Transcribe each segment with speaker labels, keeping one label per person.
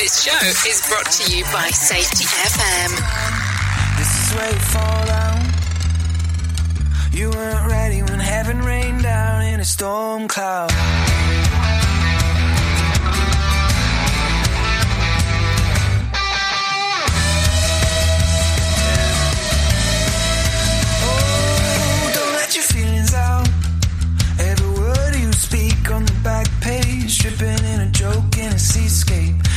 Speaker 1: This show is brought to you by Safety FM.
Speaker 2: This is where you fall down. You weren't ready when heaven rained down in a storm cloud. Oh, dripping in a joke in a seascape.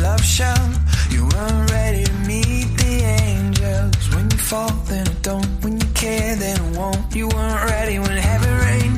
Speaker 2: Love shell, you weren't ready to meet the angels. When you fall, then it don't. When you care, then it won't. You weren't ready when heaven rained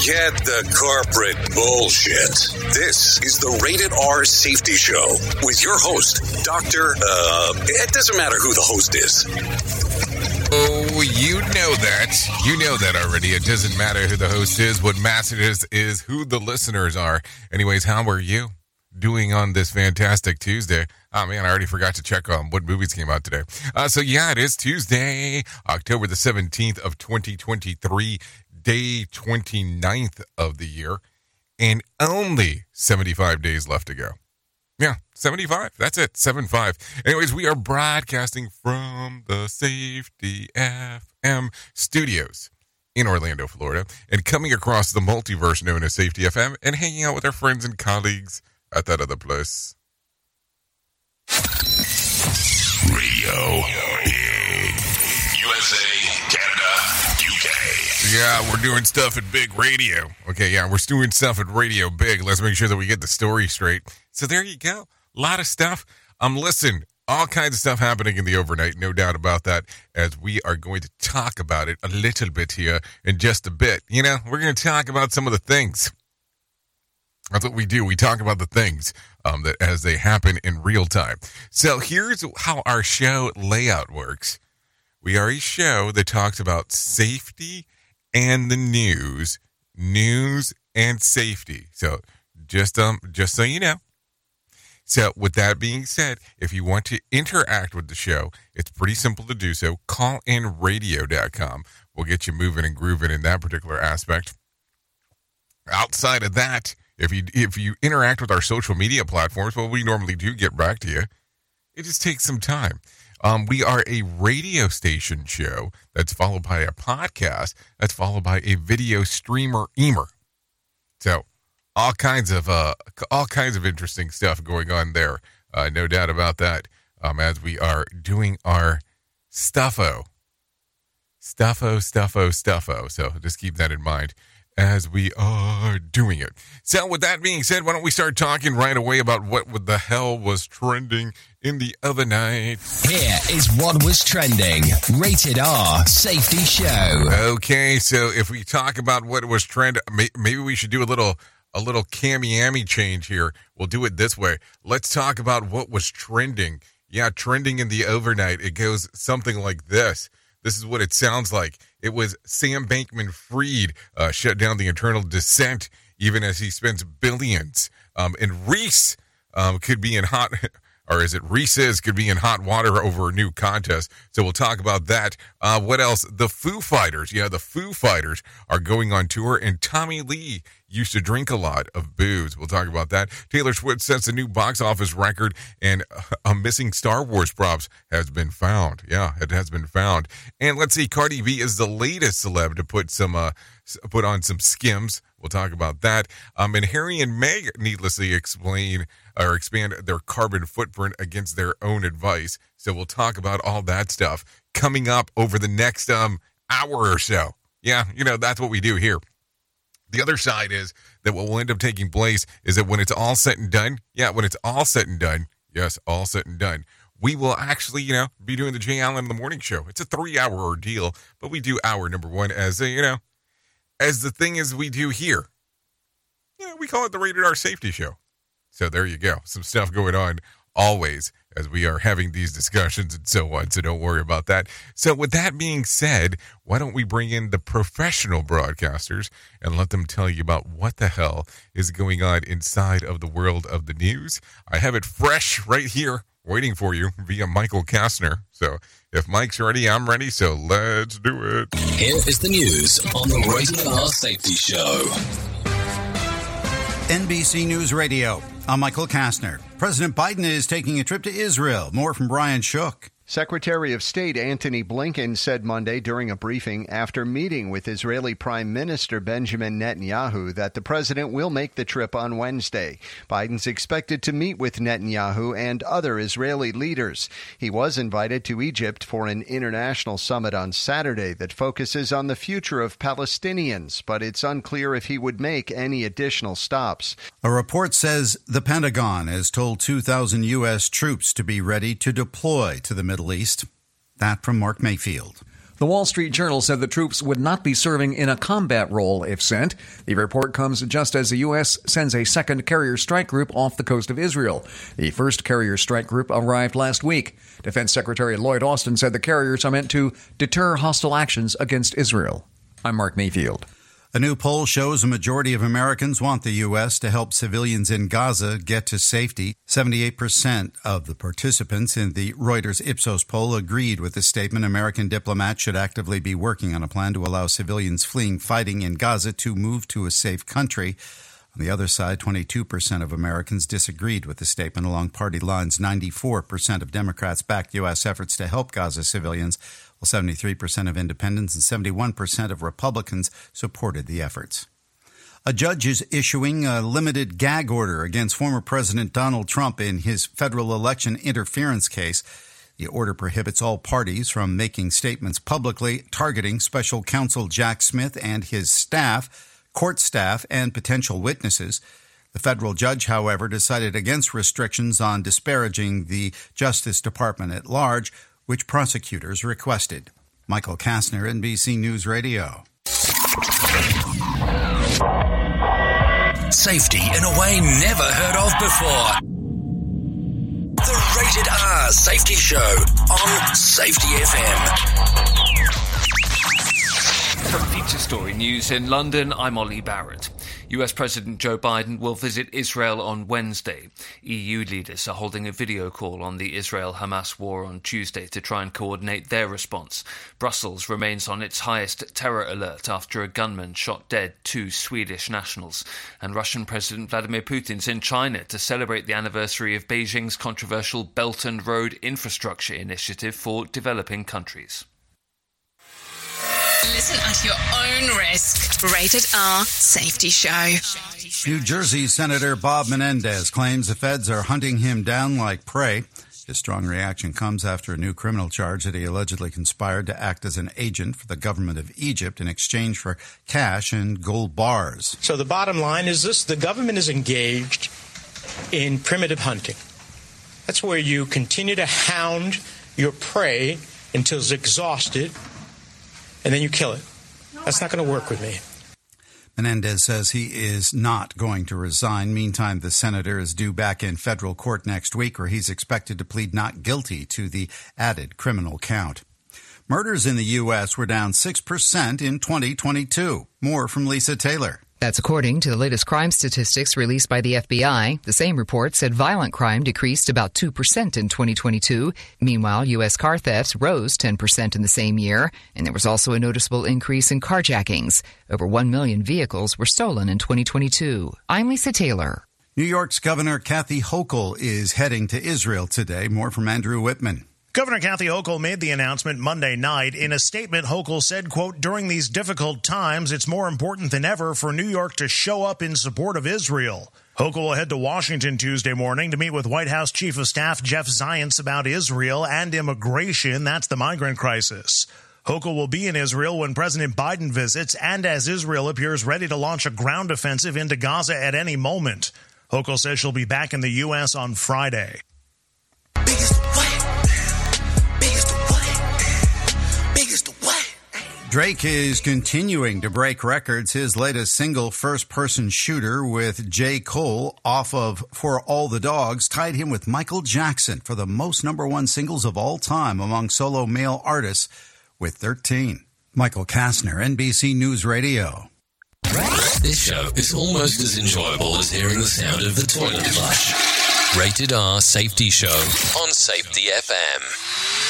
Speaker 3: Forget the corporate bullshit. This is the Rated R Safety Show with your host, Dr. Uh, it doesn't matter who the host is.
Speaker 4: Oh, you know that. You know that already. It doesn't matter who the host is. What matters is who the listeners are. Anyways, how are you doing on this fantastic Tuesday? Oh man, I already forgot to check on what movies came out today. Uh, so yeah, it is Tuesday, October the 17th of 2023, day 29th of the year, and only 75 days left to go. Yeah, 75. That's it. 75. Anyways, we are broadcasting from the Safety FM studios in Orlando, Florida, and coming across the multiverse known as Safety FM and hanging out with our friends and colleagues at that other place.
Speaker 3: Radio
Speaker 4: Yeah, we're doing stuff at Big Radio. Okay, yeah, we're doing stuff at Radio Big. Let's make sure that we get the story straight. So there you go. A lot of stuff. Um, listen, all kinds of stuff happening in the overnight, no doubt about that, as we are going to talk about it a little bit here in just a bit. You know, we're going to talk about some of the things. That's what we do. We talk about the things um, that as they happen in real time. So here's how our show layout works. We are a show that talks about safety and the news, news and safety. So just um just so you know. So with that being said, if you want to interact with the show, it's pretty simple to do so. Callinradio.com. We'll get you moving and grooving in that particular aspect. Outside of that, if you if you interact with our social media platforms, well, we normally do get back to you. It just takes some time. Um, we are a radio station show that's followed by a podcast that's followed by a video streamer emer. So all kinds of uh, all kinds of interesting stuff going on there. Uh, no doubt about that. Um, as we are doing our stuffo, stuffo, stuffo, stuffo. So just keep that in mind as we are doing it. So, with that being said, why don't we start talking right away about what the hell was trending in the other night?
Speaker 5: Here is what was trending. Rated R Safety Show.
Speaker 4: Okay, so if we talk about what was trending, maybe we should do a little a little cammy change here. We'll do it this way. Let's talk about what was trending. Yeah, trending in the overnight. It goes something like this. This is what it sounds like. It was Sam Bankman Fried uh, shut down the internal dissent, even as he spends billions. Um, and Reese um, could be in hot or is it Reese's could be in hot water over a new contest. So we'll talk about that. Uh, what else? The Foo Fighters. Yeah, the Foo Fighters are going on tour, and Tommy Lee used to drink a lot of booze. We'll talk about that. Taylor Swift sets a new box office record, and a missing Star Wars props has been found. Yeah, it has been found. And let's see, Cardi B is the latest celeb to put some uh, put on some skims. We'll talk about that. Um, and Harry and Meg needlessly explain or expand their carbon footprint against their own advice. So we'll talk about all that stuff coming up over the next um hour or so. Yeah, you know, that's what we do here. The other side is that what will end up taking place is that when it's all said and done, yeah, when it's all said and done, yes, all said and done, we will actually, you know, be doing the Jay Allen in the morning show. It's a three hour ordeal, but we do hour number one as a, you know, as the thing is we do here. Yeah, we call it the Rated R Safety Show. So there you go. Some stuff going on always as we are having these discussions and so on. So don't worry about that. So, with that being said, why don't we bring in the professional broadcasters and let them tell you about what the hell is going on inside of the world of the news? I have it fresh right here waiting for you via Michael Kastner. So, if Mike's ready, I'm ready. So, let's do it.
Speaker 5: Here is the news on the Rated R Safety Show.
Speaker 6: NBC News Radio. I'm Michael Kastner. President Biden is taking a trip to Israel. More from Brian Shook.
Speaker 7: Secretary of State Antony Blinken said Monday during a briefing after meeting with Israeli Prime Minister Benjamin Netanyahu that the president will make the trip on Wednesday. Biden's expected to meet with Netanyahu and other Israeli leaders. He was invited to Egypt for an international summit on Saturday that focuses on the future of Palestinians, but it's unclear if he would make any additional stops.
Speaker 6: A report says the Pentagon has told 2,000 U.S. troops to be ready to deploy to the Middle Middle East. That from Mark Mayfield.
Speaker 8: The Wall Street Journal said the troops would not be serving in a combat role if sent. The report comes just as the U.S. sends a second carrier strike group off the coast of Israel. The first carrier strike group arrived last week. Defense Secretary Lloyd Austin said the carriers are meant to deter hostile actions against Israel. I'm Mark Mayfield.
Speaker 6: A new poll shows a majority of Americans want the U.S. to help civilians in Gaza get to safety. 78% of the participants in the Reuters Ipsos poll agreed with the statement American diplomats should actively be working on a plan to allow civilians fleeing fighting in Gaza to move to a safe country. On the other side, 22% of Americans disagreed with the statement along party lines. 94% of Democrats backed U.S. efforts to help Gaza civilians, while 73% of independents and 71% of Republicans supported the efforts. A judge is issuing a limited gag order against former President Donald Trump in his federal election interference case. The order prohibits all parties from making statements publicly targeting special counsel Jack Smith and his staff, court staff, and potential witnesses. The federal judge, however, decided against restrictions on disparaging the Justice Department at large, which prosecutors requested. Michael Kastner, NBC News Radio.
Speaker 5: Safety in a way never heard of before. The Rated R Safety Show on Safety FM.
Speaker 9: From Feature Story News in London, I'm Ollie Barrett. US President Joe Biden will visit Israel on Wednesday. EU leaders are holding a video call on the Israel Hamas war on Tuesday to try and coordinate their response. Brussels remains on its highest terror alert after a gunman shot dead two Swedish nationals. And Russian President Vladimir Putin's in China to celebrate the anniversary of Beijing's controversial Belt and Road Infrastructure Initiative for developing countries.
Speaker 1: Listen at your own risk. Rated R Safety Show.
Speaker 6: New Jersey Senator Bob Menendez claims the feds are hunting him down like prey. His strong reaction comes after a new criminal charge that he allegedly conspired to act as an agent for the government of Egypt in exchange for cash and gold bars.
Speaker 10: So the bottom line is this the government is engaged in primitive hunting. That's where you continue to hound your prey until it's exhausted and then you kill it. That's not going to work with me.
Speaker 6: Menendez says he is not going to resign. Meantime, the senator is due back in federal court next week, where he's expected to plead not guilty to the added criminal count. Murders in the U.S. were down 6% in 2022. More from Lisa Taylor.
Speaker 11: That's according to the latest crime statistics released by the FBI. The same report said violent crime decreased about 2% in 2022. Meanwhile, U.S. car thefts rose 10% in the same year, and there was also a noticeable increase in carjackings. Over 1 million vehicles were stolen in 2022. I'm Lisa Taylor.
Speaker 6: New York's Governor Kathy Hochul is heading to Israel today. More from Andrew Whitman.
Speaker 12: Governor Kathy Hochul made the announcement Monday night. In a statement, Hochul said, quote, during these difficult times, it's more important than ever for New York to show up in support of Israel. Hochul will head to Washington Tuesday morning to meet with White House Chief of Staff Jeff Zients about Israel and immigration. That's the migrant crisis. Hochul will be in Israel when President Biden visits and as Israel appears ready to launch a ground offensive into Gaza at any moment. Hochul says she'll be back in the U.S. on Friday.
Speaker 6: Drake is continuing to break records. His latest single, First Person Shooter, with J. Cole off of For All the Dogs, tied him with Michael Jackson for the most number one singles of all time among solo male artists with 13. Michael Kastner, NBC News Radio.
Speaker 5: This show is almost as enjoyable as hearing the sound of the toilet flush. Rated R Safety Show on Safety FM.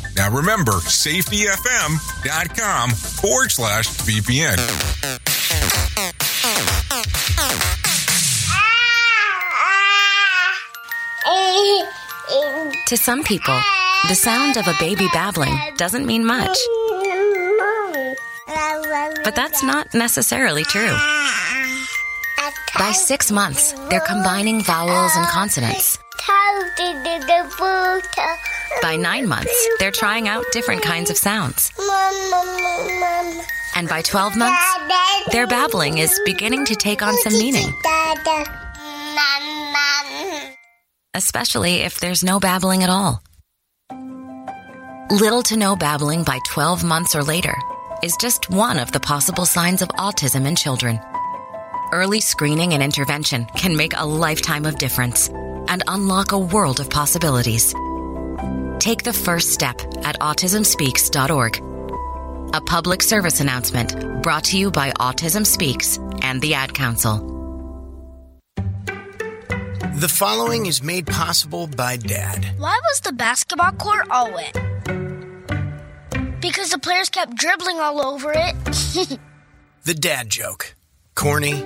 Speaker 4: Now remember, safetyfm.com forward slash VPN.
Speaker 13: To some people, the sound of a baby babbling doesn't mean much. But that's not necessarily true. By six months, they're combining vowels and consonants. By nine months, they're trying out different kinds of sounds. And by 12 months, their babbling is beginning to take on some meaning. Especially if there's no babbling at all. Little to no babbling by 12 months or later is just one of the possible signs of autism in children. Early screening and intervention can make a lifetime of difference and unlock a world of possibilities. Take the first step at autismspeaks.org. A public service announcement brought to you by Autism Speaks and the Ad Council.
Speaker 14: The following is made possible by Dad.
Speaker 15: Why was the basketball court all wet? Because the players kept dribbling all over it.
Speaker 14: The dad joke. Corny,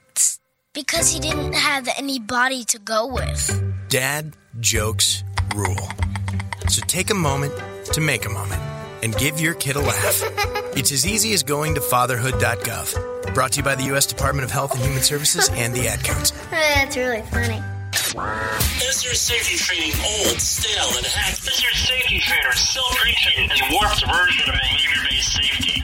Speaker 15: Because he didn't have any body to go with.
Speaker 14: Dad jokes rule. So take a moment to make a moment and give your kid a laugh. It's as easy as going to fatherhood.gov. Brought to you by the U.S. Department of Health and Human Services and the ad codes.
Speaker 16: That's really funny.
Speaker 17: Is your safety training old, stale, and hacked? Is your safety trainer still preaching a warped version of behavior-based safety?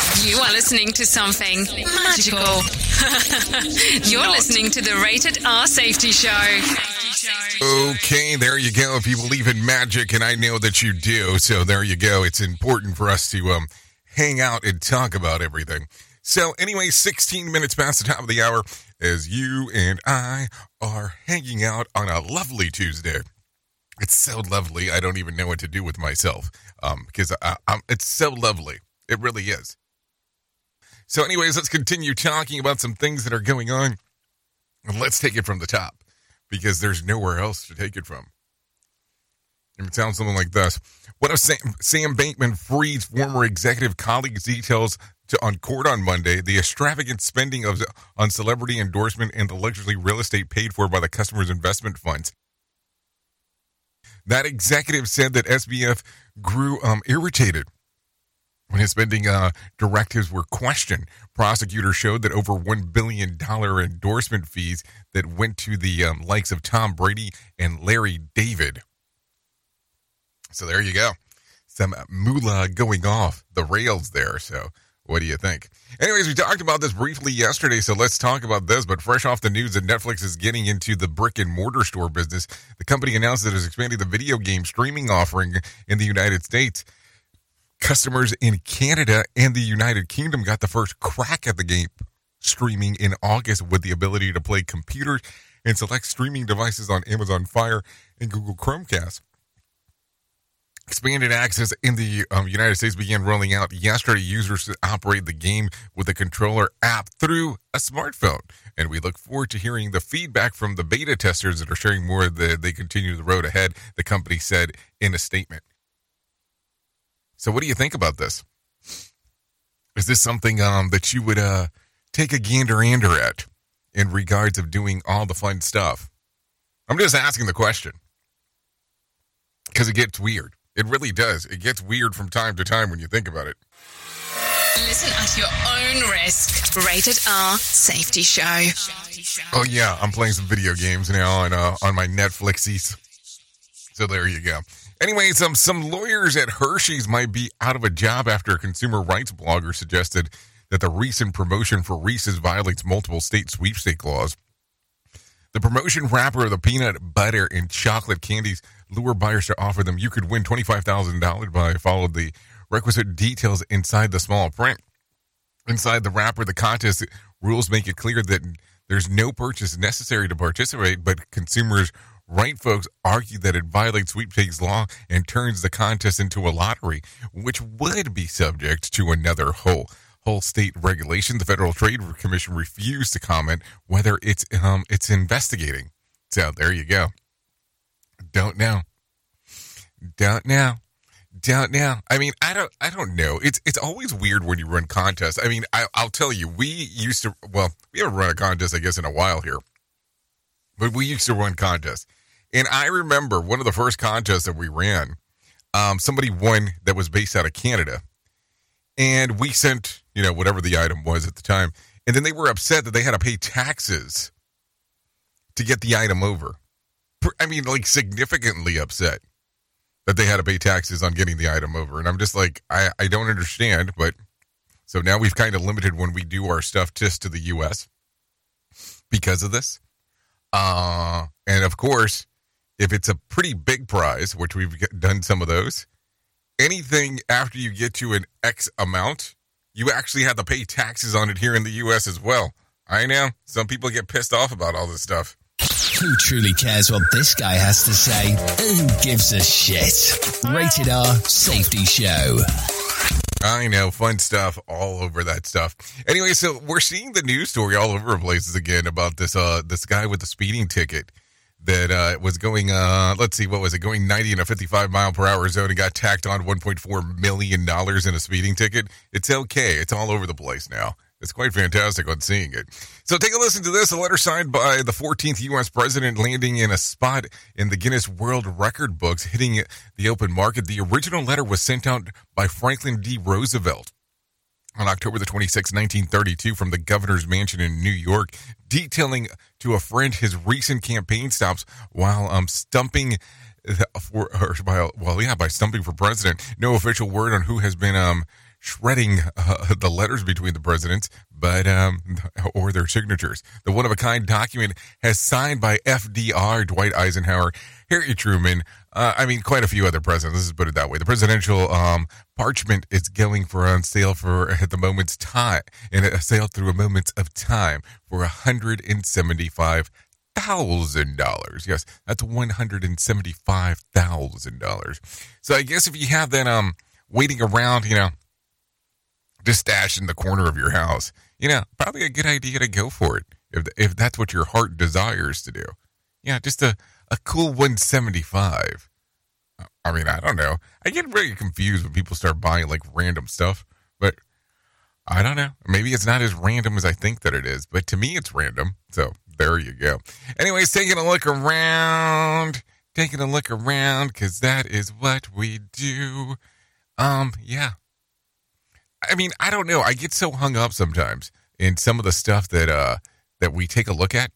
Speaker 1: You are listening to something magical. You're listening to the Rated R Safety Show.
Speaker 4: Okay, there you go. If you believe in magic, and I know that you do, so there you go. It's important for us to um, hang out and talk about everything. So, anyway, 16 minutes past the top of the hour as you and I are hanging out on a lovely Tuesday. It's so lovely. I don't even know what to do with myself um, because I, I, it's so lovely. It really is. So, anyways, let's continue talking about some things that are going on. And let's take it from the top because there's nowhere else to take it from. And it sounds something like this. What if Sam, Sam Bankman Fried's former executive colleagues details to, on court on Monday the extravagant spending of on celebrity endorsement and the luxury real estate paid for by the customers' investment funds? That executive said that SBF grew um, irritated when his spending uh, directives were questioned. Prosecutors showed that over $1 billion endorsement fees that went to the um, likes of Tom Brady and Larry David. So there you go. Some moolah going off the rails there. So what do you think? Anyways, we talked about this briefly yesterday, so let's talk about this. But fresh off the news that Netflix is getting into the brick and mortar store business, the company announced that it is expanding the video game streaming offering in the United States. Customers in Canada and the United Kingdom got the first crack at the game streaming in August with the ability to play computers and select streaming devices on Amazon Fire and Google Chromecast. Expanded access in the um, United States began rolling out yesterday. Users to operate the game with a controller app through a smartphone. And we look forward to hearing the feedback from the beta testers that are sharing more that they continue the road ahead, the company said in a statement. So, what do you think about this? Is this something um, that you would uh, take a gander-ander at in regards of doing all the fun stuff? I'm just asking the question because it gets weird. It really does. It gets weird from time to time when you think about it.
Speaker 1: Listen at your own risk. Rated R Safety Show.
Speaker 4: Oh yeah, I'm playing some video games now on uh, on my Netflixies. So there you go. Anyways, um, some lawyers at Hershey's might be out of a job after a consumer rights blogger suggested that the recent promotion for Reese's violates multiple state sweepstake laws. The promotion wrapper of the peanut butter and chocolate candies lure buyers to offer them. You could win $25,000 by follow the requisite details inside the small print. Inside the wrapper, the contest rules make it clear that there's no purchase necessary to participate, but consumers right folks argue that it violates sweepstakes law and turns the contest into a lottery, which would be subject to another whole whole state regulation. The Federal Trade Commission refused to comment whether it's um it's investigating. So there you go. Don't know. Don't know. Don't know. I mean, I don't. I don't know. It's it's always weird when you run contests. I mean, I, I'll tell you, we used to. Well, we haven't run a contest, I guess, in a while here, but we used to run contests. And I remember one of the first contests that we ran. Um, somebody won that was based out of Canada, and we sent you know whatever the item was at the time, and then they were upset that they had to pay taxes to get the item over. I mean, like significantly upset that they had to pay taxes on getting the item over. And I'm just like, I, I don't understand. But so now we've kind of limited when we do our stuff just to the U.S. because of this. Uh, and of course, if it's a pretty big prize, which we've done some of those, anything after you get to an X amount, you actually have to pay taxes on it here in the U.S. as well. I know some people get pissed off about all this stuff.
Speaker 18: Who truly cares what this guy has to say? Who gives a shit? Rated R Safety Show.
Speaker 4: I know, fun stuff all over that stuff. Anyway, so we're seeing the news story all over places again about this uh this guy with the speeding ticket that uh was going uh let's see what was it going 90 in a 55 mile per hour zone and got tacked on 1.4 million dollars in a speeding ticket. It's okay. It's all over the place now. It's quite fantastic on seeing it. So take a listen to this. A letter signed by the 14th U.S. president landing in a spot in the Guinness World Record books, hitting the open market. The original letter was sent out by Franklin D. Roosevelt on October the 26th, 1932, from the governor's mansion in New York, detailing to a friend his recent campaign stops while um, stumping for, or by, well, yeah, by stumping for president. No official word on who has been um, shredding uh, the letters between the presidents, but um, or their signatures. The one of a kind document has signed by FDR, Dwight Eisenhower, Harry Truman. Uh, I mean, quite a few other presidents. Let's put it that way. The presidential um, parchment is going for on sale for at the moment's time, in a sale through a moments of time for hundred and seventy-five thousand dollars. Yes, that's one hundred and seventy-five thousand dollars. So I guess if you have that um waiting around, you know just stash in the corner of your house. You know, probably a good idea to go for it if if that's what your heart desires to do. Yeah, just a a cool 175. I mean, I don't know. I get very confused when people start buying like random stuff, but I don't know. Maybe it's not as random as I think that it is, but to me it's random. So there you go. Anyways, taking a look around, taking a look around because that is what we do. Um, yeah, I mean, I don't know. I get so hung up sometimes in some of the stuff that uh that we take a look at,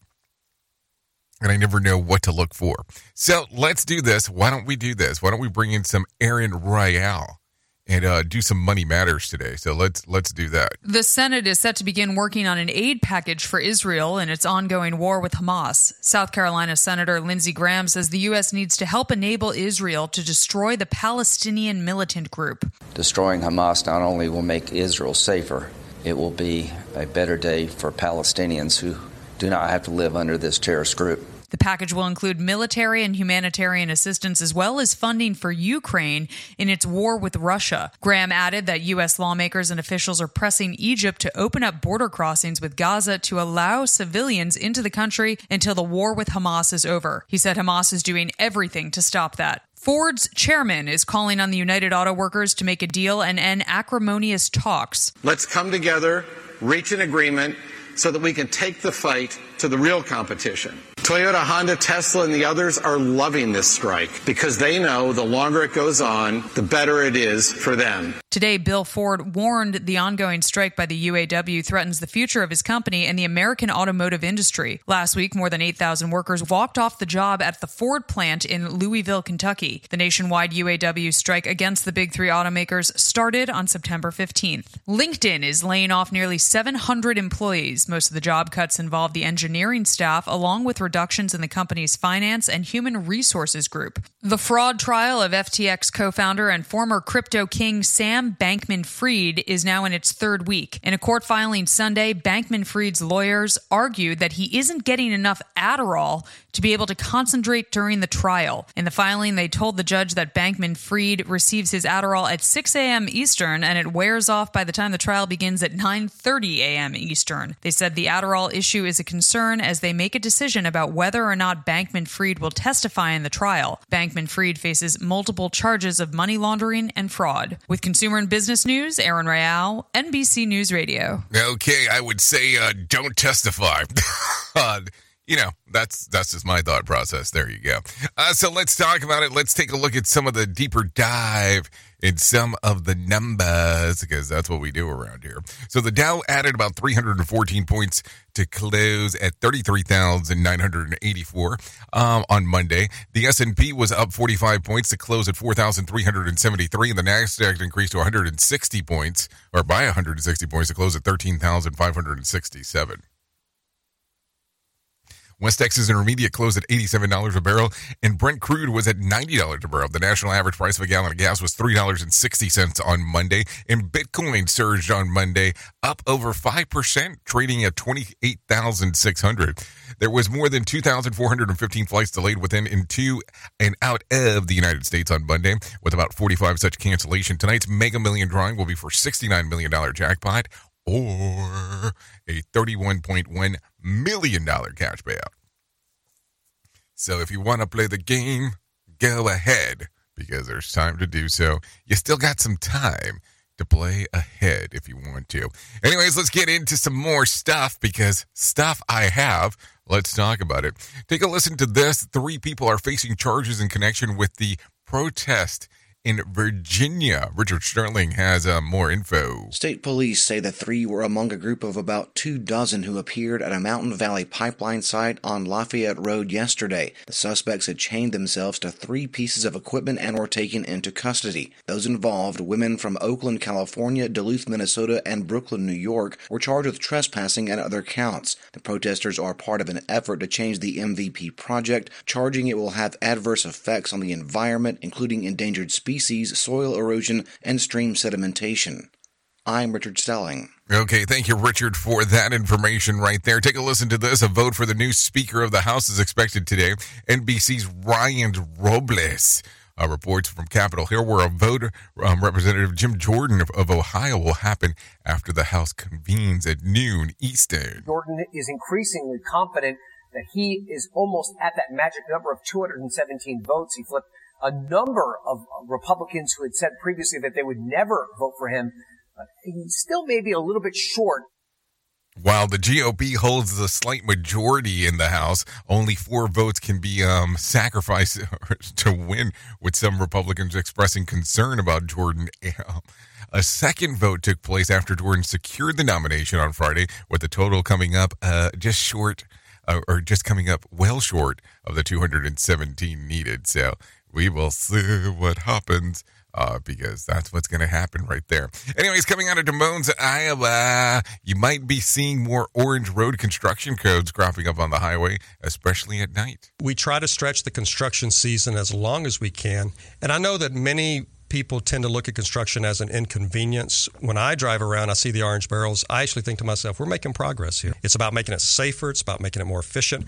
Speaker 4: and I never know what to look for. So let's do this. Why don't we do this? Why don't we bring in some Aaron Royale? And uh, do some money matters today. So let's let's do that.
Speaker 19: The Senate is set to begin working on an aid package for Israel in its ongoing war with Hamas. South Carolina Senator Lindsey Graham says the U.S. needs to help enable Israel to destroy the Palestinian militant group.
Speaker 20: Destroying Hamas not only will make Israel safer, it will be a better day for Palestinians who do not have to live under this terrorist group.
Speaker 19: The package will include military and humanitarian assistance as well as funding for Ukraine in its war with Russia. Graham added that U.S. lawmakers and officials are pressing Egypt to open up border crossings with Gaza to allow civilians into the country until the war with Hamas is over. He said Hamas is doing everything to stop that. Ford's chairman is calling on the United Auto Workers to make a deal and end acrimonious talks.
Speaker 21: Let's come together, reach an agreement so that we can take the fight to the real competition. Toyota, Honda, Tesla, and the others are loving this strike because they know the longer it goes on, the better it is for them.
Speaker 19: Today, Bill Ford warned the ongoing strike by the UAW threatens the future of his company and the American automotive industry. Last week, more than 8,000 workers walked off the job at the Ford plant in Louisville, Kentucky. The nationwide UAW strike against the big three automakers started on September 15th. LinkedIn is laying off nearly 700 employees. Most of the job cuts involve the engineering staff, along with reductions in the company's finance and human resources group. The fraud trial of FTX co founder and former crypto king Sam Bankman Fried is now in its third week. In a court filing Sunday, Bankman Fried's lawyers argued that he isn't getting enough Adderall to be able to concentrate during the trial. In the filing, they told the judge that Bankman Fried receives his Adderall at 6 a.m. Eastern and it wears off by the time the trial begins at 9:30 a.m. Eastern. They said the Adderall issue is a concern as they make a decision about whether or not Bankman Fried will testify in the trial. Bankman Fried faces multiple charges of money laundering and fraud. With consumer and business news, Aaron Royale, NBC News Radio.
Speaker 4: Okay, I would say uh, don't testify. you know, that's that's just my thought process. There you go. Uh, so let's talk about it. Let's take a look at some of the deeper dive in some of the numbers because that's what we do around here. So the Dow added about 314 points to close at 33,984 um, on Monday. The S&P was up 45 points to close at 4,373 and the Nasdaq increased to 160 points or by 160 points to close at 13,567. West Texas Intermediate closed at $87 a barrel, and Brent crude was at $90 a barrel. The national average price of a gallon of gas was $3.60 on Monday, and Bitcoin surged on Monday, up over 5%, trading at 28,600. There was more than 2,415 flights delayed within, into, and out of the United States on Monday, with about 45 such cancellation. Tonight's Mega Million drawing will be for $69 million jackpot or a $31.1 million cash payout. So if you want to play the game, go ahead because there's time to do so. You still got some time to play ahead if you want to. Anyways, let's get into some more stuff because stuff I have. Let's talk about it. Take a listen to this. Three people are facing charges in connection with the protest in Virginia. Richard Sterling has uh, more info.
Speaker 22: State police say the three were among a group of about two dozen who appeared at a Mountain Valley pipeline site on Lafayette Road yesterday. The suspects had chained themselves to three pieces of equipment and were taken into custody. Those involved, women from Oakland, California, Duluth, Minnesota, and Brooklyn, New York, were charged with trespassing and other counts. The protesters are part of an effort to change the MVP project, charging it will have adverse effects on the environment, including endangered species species, soil erosion, and stream sedimentation. I'm Richard Stelling.
Speaker 4: Okay, thank you, Richard, for that information right there. Take a listen to this. A vote for the new Speaker of the House is expected today. NBC's Ryan Nobles uh, reports from Capitol Hill, where a voter, um, Representative Jim Jordan of, of Ohio, will happen after the House convenes at noon Eastern.
Speaker 23: Jordan is increasingly confident that he is almost at that magic number of 217 votes. He flipped a number of Republicans who had said previously that they would never vote for him. He still may be a little bit short.
Speaker 4: While the GOP holds the slight majority in the House, only four votes can be um, sacrificed to win, with some Republicans expressing concern about Jordan. A second vote took place after Jordan secured the nomination on Friday, with the total coming up uh, just short, uh, or just coming up well short of the 217 needed. So we will see what happens. Uh, because that's what's going to happen right there. Anyways, coming out of Des Moines, Iowa, you might be seeing more orange road construction codes cropping up on the highway, especially at night.
Speaker 24: We try to stretch the construction season as long as we can. And I know that many people tend to look at construction as an inconvenience. When I drive around, I see the orange barrels. I actually think to myself, we're making progress here. It's about making it safer, it's about making it more efficient.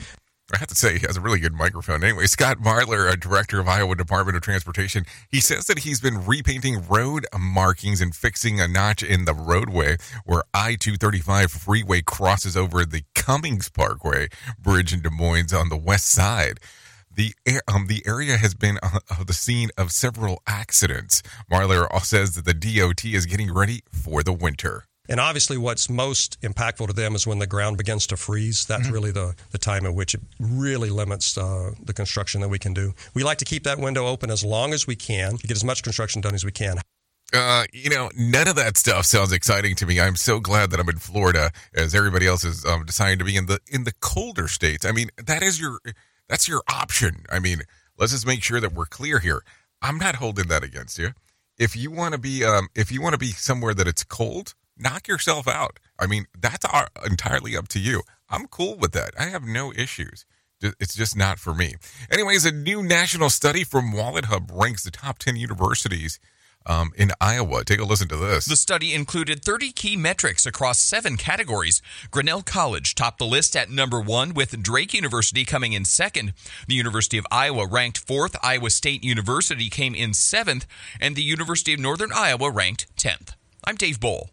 Speaker 4: I have to say, he has a really good microphone. Anyway, Scott Marler, a director of Iowa Department of Transportation, he says that he's been repainting road markings and fixing a notch in the roadway where I 235 freeway crosses over the Cummins Parkway Bridge in Des Moines on the west side. The, um, the area has been uh, the scene of several accidents. Marler says that the DOT is getting ready for the winter.
Speaker 24: And obviously, what's most impactful to them is when the ground begins to freeze. That's mm-hmm. really the, the time at which it really limits uh, the construction that we can do. We like to keep that window open as long as we can to get as much construction done as we can.
Speaker 4: Uh, you know, none of that stuff sounds exciting to me. I'm so glad that I'm in Florida, as everybody else is um, deciding to be in the in the colder states. I mean, that is your that's your option. I mean, let's just make sure that we're clear here. I'm not holding that against you. If you want to be um, if you want to be somewhere that it's cold, knock yourself out. I mean, that's our, entirely up to you. I'm cool with that. I have no issues. It's just not for me. Anyways, a new national study from WalletHub ranks the top 10 universities um, in Iowa. Take a listen to this.
Speaker 25: The study included 30 key metrics across seven categories. Grinnell College topped the list at number one, with Drake University coming in second. The University of Iowa ranked fourth. Iowa State University came in seventh, and the University of Northern Iowa ranked 10th. I'm Dave Bowl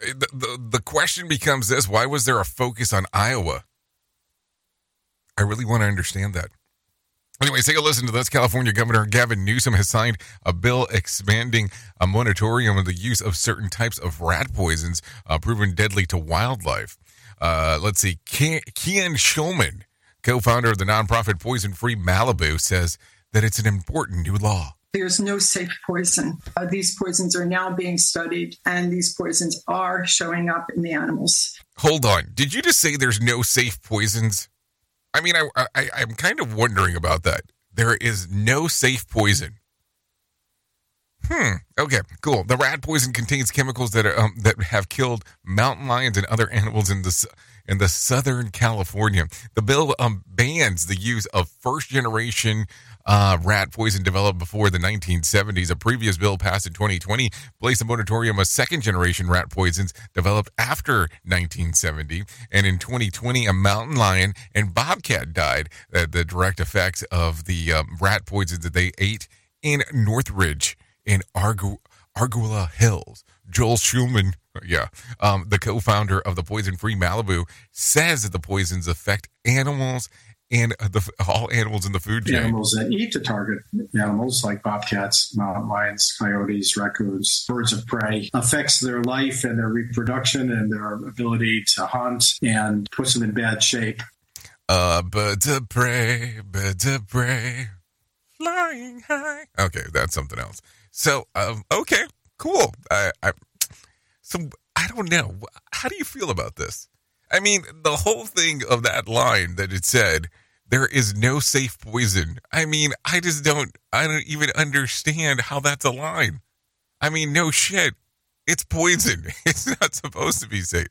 Speaker 4: the, the, question becomes this why was there a focus on Iowa? I really want to understand that. Anyways, take a listen to this. California Governor Gavin Newsom has signed a bill expanding a moratorium on the use of certain types of rat poisons uh, proven deadly to wildlife. Uh, let's see. Kian Schulman, co founder of the nonprofit Poison Free Malibu, says that it's an important new law.
Speaker 26: There's no safe poison. Uh, these poisons are now being studied, and these poisons are showing up in the animals.
Speaker 4: Hold on. Did you just say there's no safe poisons? I mean, I, I, I'm kind of wondering about that. There is no safe poison. Hmm. Okay. Cool. The rat poison contains chemicals that are um, that have killed mountain lions and other animals in the in the Southern California. The bill um, bans the use of first generation uh, rat poison developed before the 1970s. A previous bill passed in 2020 placed a moratorium on second generation rat poisons developed after 1970. And in 2020, a mountain lion and bobcat died. Uh, the direct effects of the um, rat poisons that they ate in Northridge in Argu- Argula Hills. Joel Schulman, yeah, um, the co-founder of the Poison Free Malibu, says that the poisons affect animals and the all animals in the food chain.
Speaker 27: Animals that eat the target animals, like bobcats, mountain lions, coyotes, raccoons, birds of prey, affects their life and their reproduction and their ability to hunt and puts them in bad shape.
Speaker 4: Uh, birds of prey, birds of prey, flying high. Okay, that's something else. So, um, okay, cool. I, I, so I don't know. How do you feel about this? I mean, the whole thing of that line that it said, there is no safe poison. I mean, I just don't, I don't even understand how that's a line. I mean, no shit. It's poison. It's not supposed to be safe.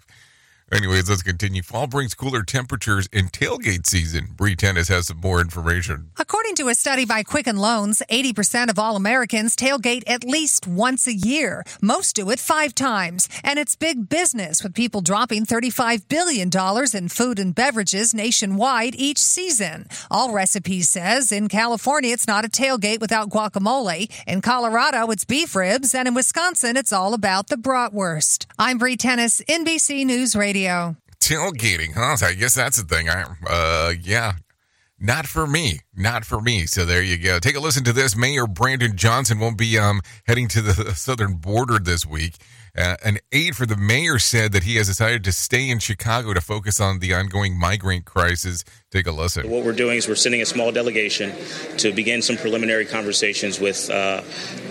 Speaker 4: Anyways, let's continue. Fall brings cooler temperatures in tailgate season. Bree Tennis has some more information.
Speaker 28: According to a study by Quicken Loans, 80% of all Americans tailgate at least once a year. Most do it five times. And it's big business with people dropping $35 billion in food and beverages nationwide each season. All Recipes says in California, it's not a tailgate without guacamole. In Colorado, it's beef ribs. And in Wisconsin, it's all about the bratwurst. I'm Bree Tennis, NBC News Radio.
Speaker 4: Tailgating, huh? I guess that's the thing. I, uh, yeah. Not for me. Not for me. So there you go. Take a listen to this. Mayor Brandon Johnson won't be um, heading to the southern border this week. Uh, an aide for the mayor said that he has decided to stay in Chicago to focus on the ongoing migrant crisis. Take a listen.
Speaker 29: What we're doing is we're sending a small delegation to begin some preliminary conversations with uh,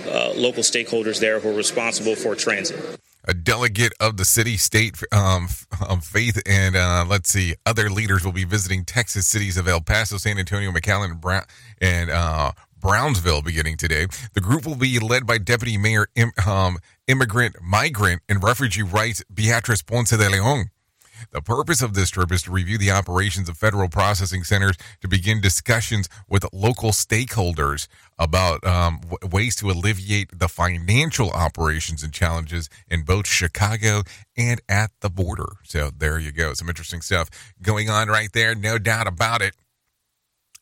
Speaker 29: uh, local stakeholders there who are responsible for transit
Speaker 4: a delegate of the city, state, um, um, faith, and uh, let's see, other leaders will be visiting Texas cities of El Paso, San Antonio, McAllen, and, Brown, and uh, Brownsville beginning today. The group will be led by Deputy Mayor, um, Immigrant, Migrant, and Refugee Rights Beatriz Ponce de Leon. The purpose of this trip is to review the operations of federal processing centers to begin discussions with local stakeholders about um, w- ways to alleviate the financial operations and challenges in both Chicago and at the border. So there you go. Some interesting stuff going on right there. No doubt about it.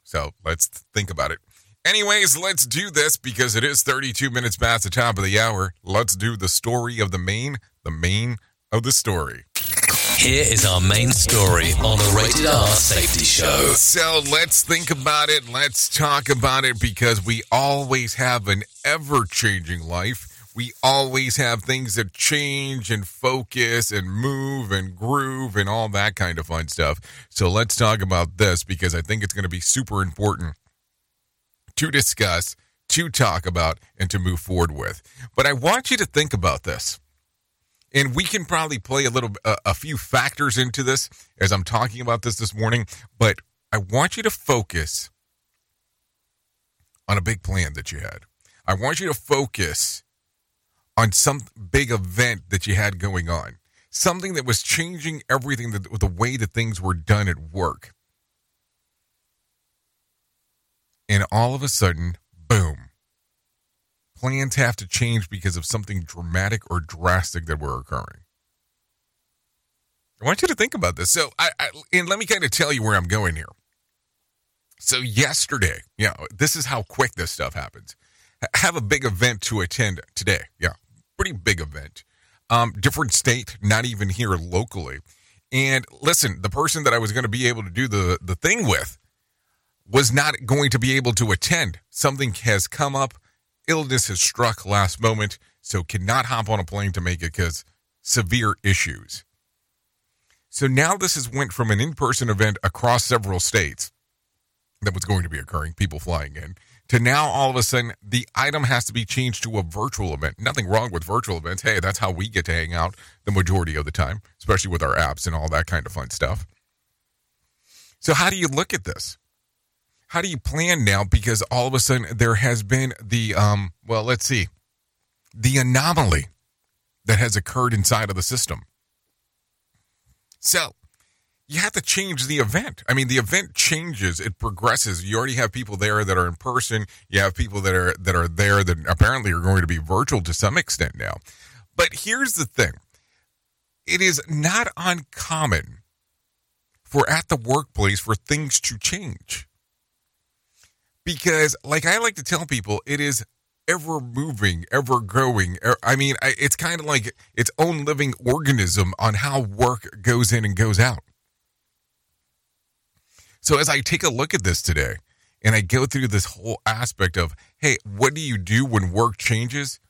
Speaker 4: So let's think about it. Anyways, let's do this because it is 32 minutes past the top of the hour. Let's do the story of the main, the main of the story.
Speaker 5: Here is our main story on the Rated R Safety Show.
Speaker 4: So let's think about it. Let's talk about it because we always have an ever changing life. We always have things that change and focus and move and groove and all that kind of fun stuff. So let's talk about this because I think it's going to be super important to discuss, to talk about, and to move forward with. But I want you to think about this and we can probably play a little uh, a few factors into this as I'm talking about this this morning but I want you to focus on a big plan that you had. I want you to focus on some big event that you had going on something that was changing everything that, the way that things were done at work. And all of a sudden boom plans have to change because of something dramatic or drastic that were occurring. I want you to think about this. So, I, I and let me kind of tell you where I'm going here. So, yesterday, yeah, this is how quick this stuff happens. Have a big event to attend today. Yeah, pretty big event. Um, different state, not even here locally. And listen, the person that I was going to be able to do the the thing with was not going to be able to attend. Something has come up illness has struck last moment, so cannot hop on a plane to make it because severe issues. So now this has went from an in-person event across several states that was going to be occurring, people flying in, to now all of a sudden the item has to be changed to a virtual event. Nothing wrong with virtual events. Hey, that's how we get to hang out the majority of the time, especially with our apps and all that kind of fun stuff. So how do you look at this? How do you plan now? Because all of a sudden there has been the um. Well, let's see. the anomaly that has occurred inside of the system. So, you have to change the event. I mean, the event changes, it progresses. You already have people there that are in person. You have people that are that are there that apparently are going to be virtual to some extent now. But here's the thing. It is not uncommon for at the workplace for things to change. Because like I like to tell people, it is ever moving, ever growing. I mean, it's kind of like its own living organism on how work goes in and goes out. So as I take a look at this today and I go through this whole aspect of, hey, what do you do when work changes?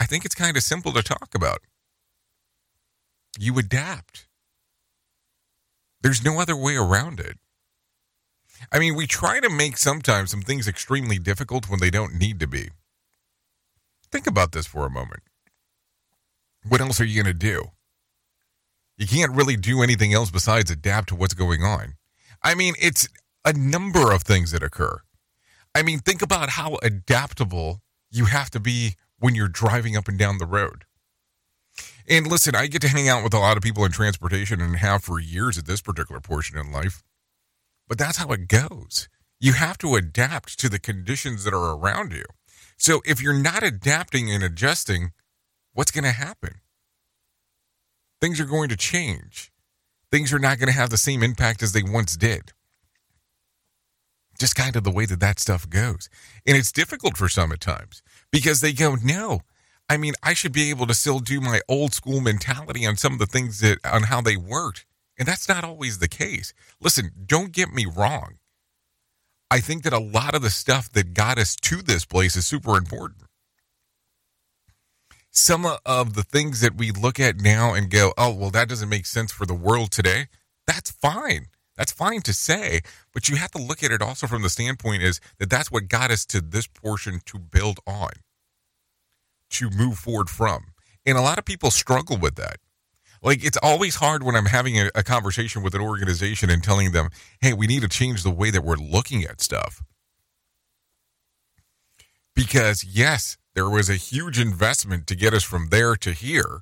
Speaker 4: I think it's kind of simple to talk about. You adapt. There's no other way around it. I mean, we try to make sometimes some things extremely difficult when they don't need to be. Think about this for a moment. What else are you going to do? You can't really do anything else besides adapt to what's going on. I mean, it's a number of things that occur. I mean, think about how adaptable you have to be when you're driving up and down the road. And listen, I get to hang out with a lot of people in transportation and have for years at this particular portion in life. But that's how it goes. You have to adapt to the conditions that are around you. So if you're not adapting and adjusting, what's going to happen? Things are going to change things are not going to have the same impact as they once did. Just kind of the way that that stuff goes. And it's difficult for some at times because they go, no, I mean, I should be able to still do my old school mentality on some of the things that, on how they worked. And that's not always the case. Listen, don't get me wrong. I think that a lot of the stuff that got us to this place is super important some of the things that we look at now and go, oh, well, that doesn't make sense for the world today, that's fine. That's fine to say, but you have to look at it also from the standpoint is that that's what got us to this portion to build on, to move forward from. And a lot of people struggle with that. Like it's always hard when I'm having a, a conversation with an organization and telling them, hey, we need to change the way that we're looking at stuff. Because yes, there was a huge investment to get us from there to here,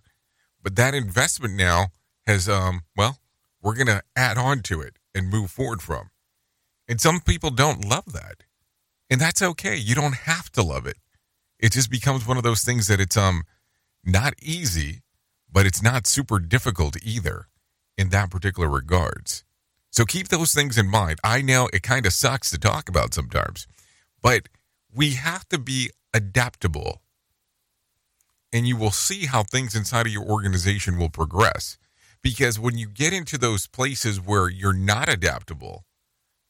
Speaker 4: but that investment now has, um, well, we're going to add on to it and move forward from. And some people don't love that. And that's okay. You don't have to love it. It just becomes one of those things that it's um not easy, but it's not super difficult either in that particular regards. So keep those things in mind. I know it kind of sucks to talk about sometimes, but we have to be adaptable. And you will see how things inside of your organization will progress. Because when you get into those places where you're not adaptable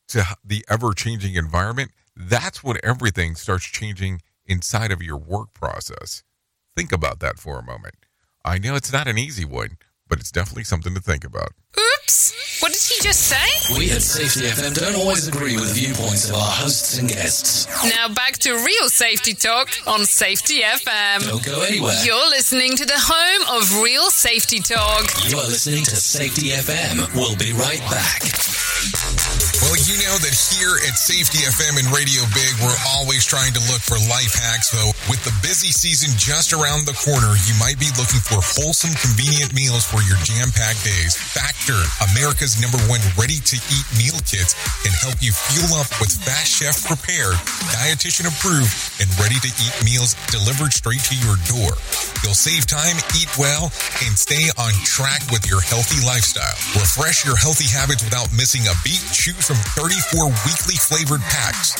Speaker 4: to the ever changing environment, that's when everything starts changing inside of your work process. Think about that for a moment. I know it's not an easy one, but it's definitely something to think about.
Speaker 1: Oops! What did he just say?
Speaker 5: We at Safety FM don't always agree with viewpoints of our hosts and guests.
Speaker 1: Now back to real safety talk on Safety FM.
Speaker 5: Don't go anywhere.
Speaker 1: You're listening to the home of real safety talk.
Speaker 5: You are listening to Safety FM. We'll be right back.
Speaker 4: Well, you know that here at Safety FM and Radio Big, we're always trying to look for life hacks. though. with the busy season just around the corner, you might be looking for wholesome, convenient meals for your jam packed days. Factor, America's number one ready to eat meal kits, can help you fuel up with fast chef prepared, dietitian approved, and ready to eat meals delivered straight to your door. You'll save time, eat well, and stay on track with your healthy lifestyle. Refresh your healthy habits without missing a beat. Choose from 34 weekly flavored packs.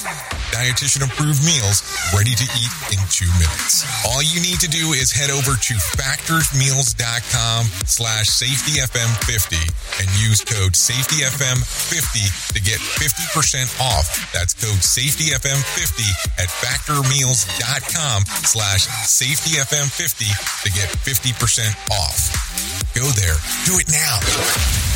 Speaker 4: Dietitian approved meals ready to eat in two minutes. All you need to do is head over to factorsmeals.com slash safetyfm50 and use code safetyfm50 to get 50% off. That's code safetyfm50 at factormeals.com slash safetyfm50 to get 50% off. Go there. Do it now.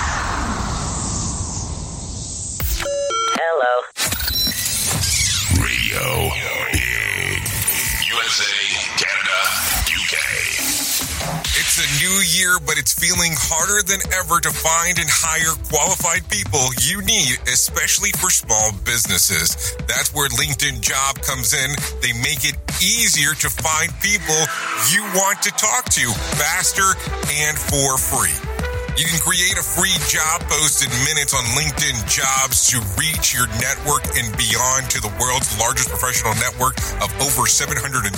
Speaker 4: It's a new year, but it's feeling harder than ever to find and hire qualified people you need, especially for small businesses. That's where LinkedIn Job comes in. They make it easier to find people you want to talk to faster and for free. You can create a free job post in minutes on LinkedIn Jobs to reach your network and beyond to the world's largest professional network of over 770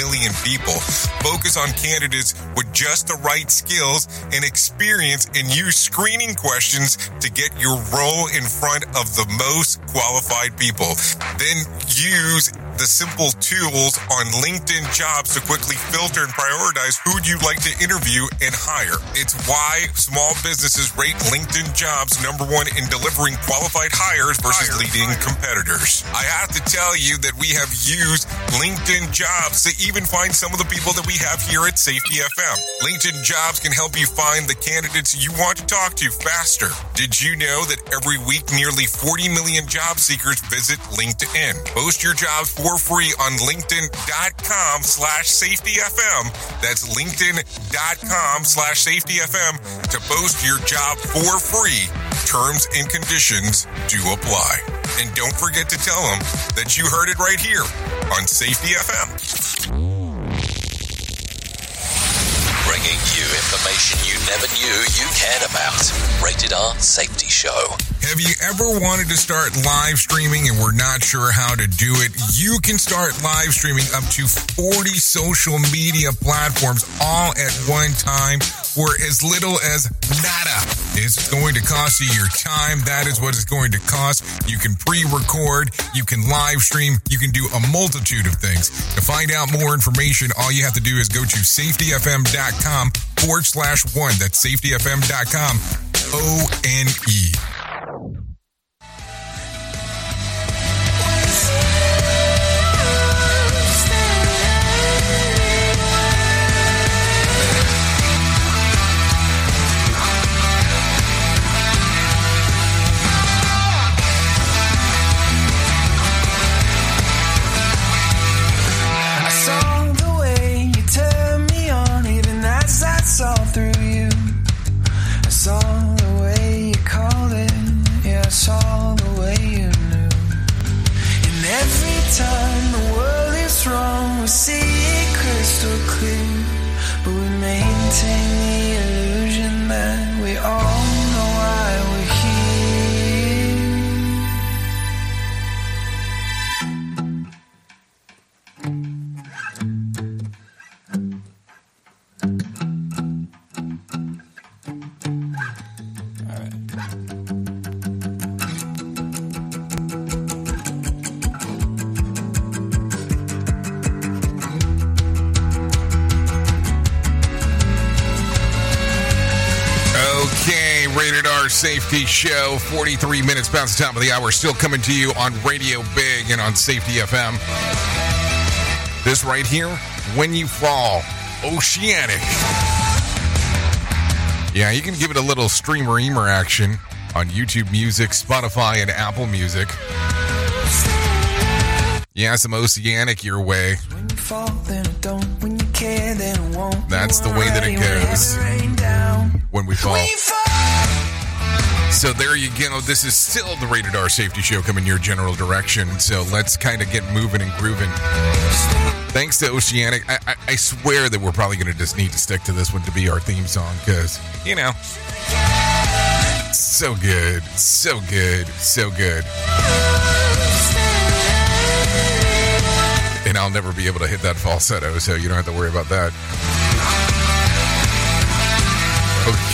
Speaker 4: million people. Focus on candidates with just the right skills and experience and use screening questions to get your role in front of the most qualified people. Then use the simple tools on LinkedIn jobs to quickly filter and prioritize who you'd like to interview and hire. It's why small businesses rate LinkedIn jobs number one in delivering qualified hires versus leading competitors. I have to tell you that we have used LinkedIn jobs to even find some of the people that we have here at Safety FM. LinkedIn jobs can help you find the candidates you want to talk to faster. Did you know that every week nearly 40 million job seekers visit LinkedIn? Post your jobs for free on linkedin.com slash safetyfm. That's linkedin.com slash safetyfm to post your job for free. Terms and conditions do apply. And don't forget to tell them that you heard it right here on Safety FM.
Speaker 5: You information you never knew you cared about. Rated R Safety Show.
Speaker 4: Have you ever wanted to start live streaming and were not sure how to do it? You can start live streaming up to 40 social media platforms all at one time for as little as nada. It's going to cost you your time. That is what it's going to cost. You can pre-record, you can live stream, you can do a multitude of things. To find out more information, all you have to do is go to safetyfm.com forward slash one. That's safetyfm.com O-N-E. Safety show. 43 minutes past the top of the hour. Still coming to you on Radio Big and on Safety FM. This right here, When You Fall, Oceanic. Yeah, you can give it a little streamer emer action on YouTube Music, Spotify, and Apple Music. Yeah, some Oceanic your way.
Speaker 30: When you fall, then don't. When you care, then won't.
Speaker 4: That's the way that it goes. When we fall. So there you go. This is still the Rated R Safety Show coming your general direction. So let's kind of get moving and grooving. Thanks to Oceanic. I, I, I swear that we're probably going to just need to stick to this one to be our theme song because, you know, So good. So good. So good. And I'll never be able to hit that falsetto, so you don't have to worry about that.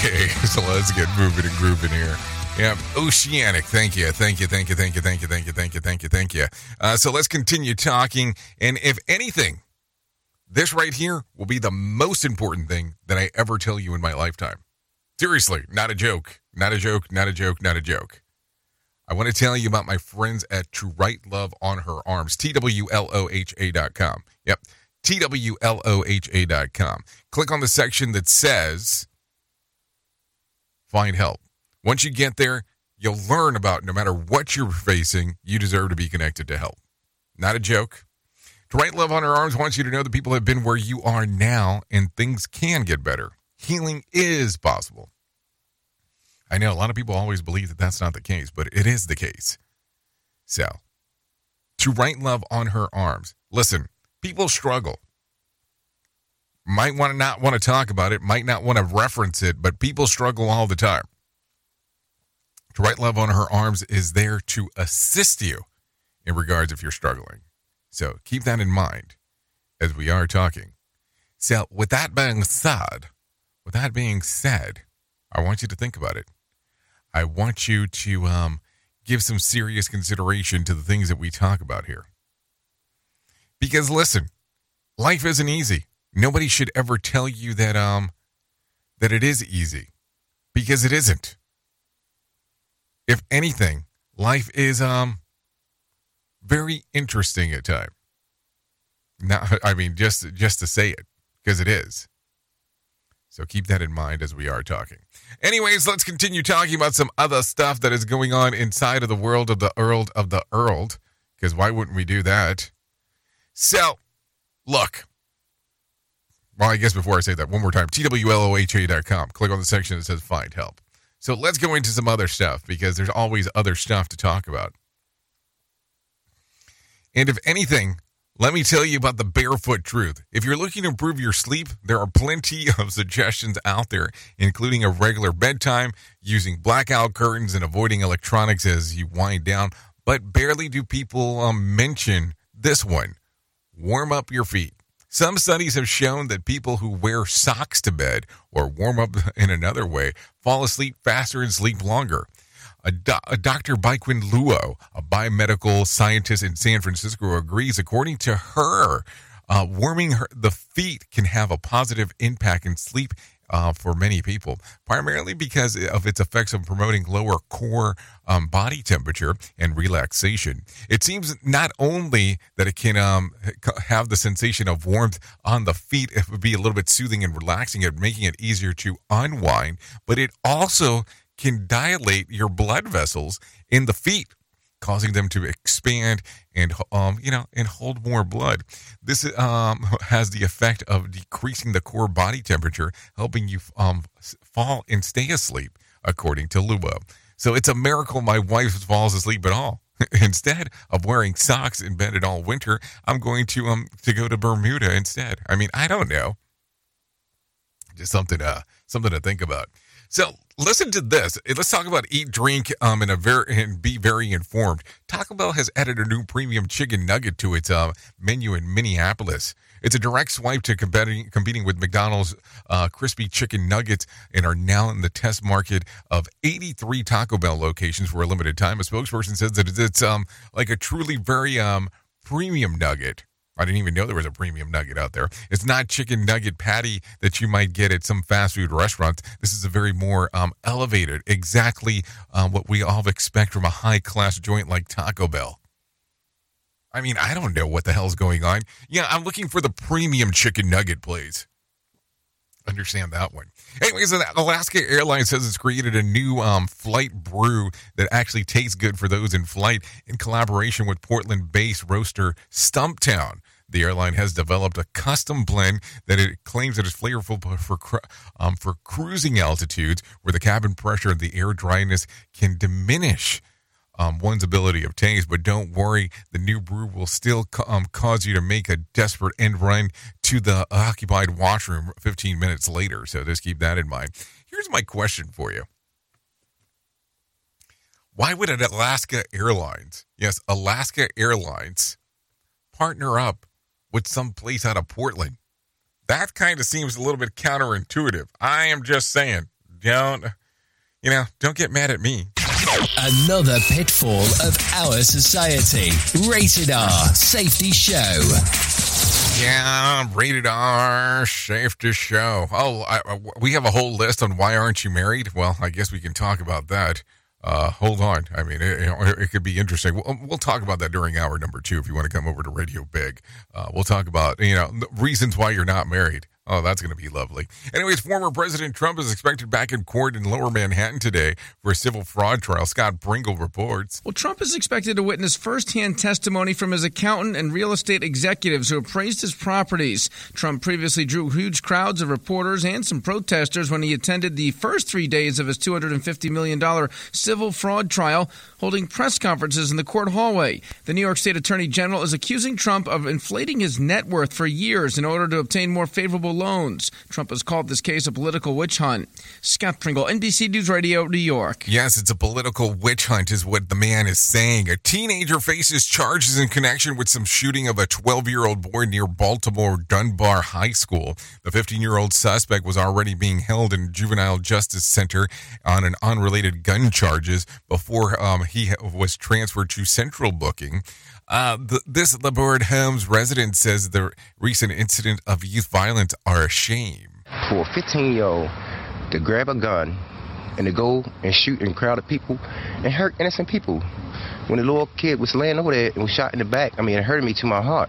Speaker 4: Okay, so let's get moving and grooving here. Yeah, Oceanic. Thank you, thank you, thank you, thank you, thank you, thank you, thank you, thank you, thank you. Uh, so let's continue talking. And if anything, this right here will be the most important thing that I ever tell you in my lifetime. Seriously, not a joke, not a joke, not a joke, not a joke. I want to tell you about my friends at To Write Love on Her Arms, T W L O H A dot com. Yep, T W L O H A dot com. Click on the section that says Find Help. Once you get there, you'll learn about no matter what you're facing, you deserve to be connected to help. Not a joke. To Write Love on Her Arms wants you to know that people have been where you are now and things can get better. Healing is possible. I know a lot of people always believe that that's not the case, but it is the case. So, to write love on her arms. Listen, people struggle. Might want to not want to talk about it, might not want to reference it, but people struggle all the time. To write love on her arms is there to assist you in regards if you're struggling. So keep that in mind as we are talking. So, with that being said, with that being said, I want you to think about it. I want you to um, give some serious consideration to the things that we talk about here. Because listen, life isn't easy. Nobody should ever tell you that um that it is easy because it isn't. If anything, life is um very interesting at times. Not I mean just just to say it because it is. So keep that in mind as we are talking. Anyways, let's continue talking about some other stuff that is going on inside of the world of the Earl of the Earl. Because why wouldn't we do that? So, look. Well, I guess before I say that, one more time, twloha.com. Click on the section that says find help. So let's go into some other stuff because there's always other stuff to talk about. And if anything, let me tell you about the barefoot truth. If you're looking to improve your sleep, there are plenty of suggestions out there, including a regular bedtime, using blackout curtains, and avoiding electronics as you wind down. But barely do people um, mention this one warm up your feet. Some studies have shown that people who wear socks to bed or warm up in another way fall asleep faster and sleep longer. A, do- a Dr. Baikwin Luo, a biomedical scientist in San Francisco, agrees. According to her, uh, warming her, the feet can have a positive impact in sleep uh, for many people, primarily because of its effects on promoting lower core um, body temperature and relaxation. It seems not only that it can um, have the sensation of warmth on the feet, it would be a little bit soothing and relaxing, it making it easier to unwind, but it also can dilate your blood vessels in the feet causing them to expand and um, you know and hold more blood. This um, has the effect of decreasing the core body temperature, helping you um, fall and stay asleep, according to Luo. So it's a miracle my wife falls asleep at all. instead of wearing socks in bed all winter, I'm going to um to go to Bermuda instead. I mean, I don't know. Just something uh something to think about. So listen to this. Let's talk about eat, drink, um, and a very and be very informed. Taco Bell has added a new premium chicken nugget to its uh, menu in Minneapolis. It's a direct swipe to competing, competing with McDonald's uh, crispy chicken nuggets and are now in the test market of 83 Taco Bell locations for a limited time. A spokesperson says that it's um like a truly very um premium nugget. I didn't even know there was a premium nugget out there. It's not chicken nugget patty that you might get at some fast food restaurants. This is a very more um, elevated, exactly uh, what we all expect from a high class joint like Taco Bell. I mean, I don't know what the hell's going on. Yeah, I'm looking for the premium chicken nugget, please. Understand that one. Anyways, Alaska Airlines says it's created a new um, flight brew that actually tastes good for those in flight in collaboration with Portland based roaster Stumptown. The airline has developed a custom blend that it claims that is flavorful for um, for cruising altitudes where the cabin pressure and the air dryness can diminish um, one's ability of taste. But don't worry, the new brew will still um, cause you to make a desperate end run to the occupied washroom 15 minutes later. So just keep that in mind. Here's my question for you. Why would an Alaska Airlines, yes, Alaska Airlines, partner up with some place out of Portland? That kind of seems a little bit counterintuitive. I am just saying, don't, you know, don't get mad at me.
Speaker 18: Another pitfall of our society. Rated R Safety Show.
Speaker 4: Yeah, rated R, safety show. Oh, I, I- we have a whole list on why aren't you married? Well, I guess we can talk about that. Uh, hold on. I mean, it, it, it could be interesting. We'll, we'll talk about that during hour number two if you want to come over to Radio Big. Uh, we'll talk about, you know, reasons why you're not married. Oh, that's going to be lovely. Anyways, former President Trump is expected back in court in lower Manhattan today for a civil fraud trial. Scott Pringle reports.
Speaker 31: Well, Trump is expected to witness firsthand testimony from his accountant and real estate executives who appraised his properties. Trump previously drew huge crowds of reporters and some protesters when he attended the first three days of his $250 million civil fraud trial, holding press conferences in the court hallway. The New York State Attorney General is accusing Trump of inflating his net worth for years in order to obtain more favorable loans. Trump has called this case a political witch hunt. Scott Pringle, NBC News Radio, New York.
Speaker 4: Yes, it's a political witch hunt, is what the man is saying. A teenager faces charges in connection with some shooting of a 12 year old boy near Baltimore Dunbar High School. The 15 year old suspect was already being held in Juvenile Justice Center on an unrelated gun charges before um, he was transferred to central booking. Uh, the, this Latrobe Homes resident says the recent incident of youth violence are a shame.
Speaker 32: for a 15 year old to grab a gun and to go and shoot in crowded people and hurt innocent people. When the little kid was laying over there and was shot in the back, I mean, it hurt me to my heart.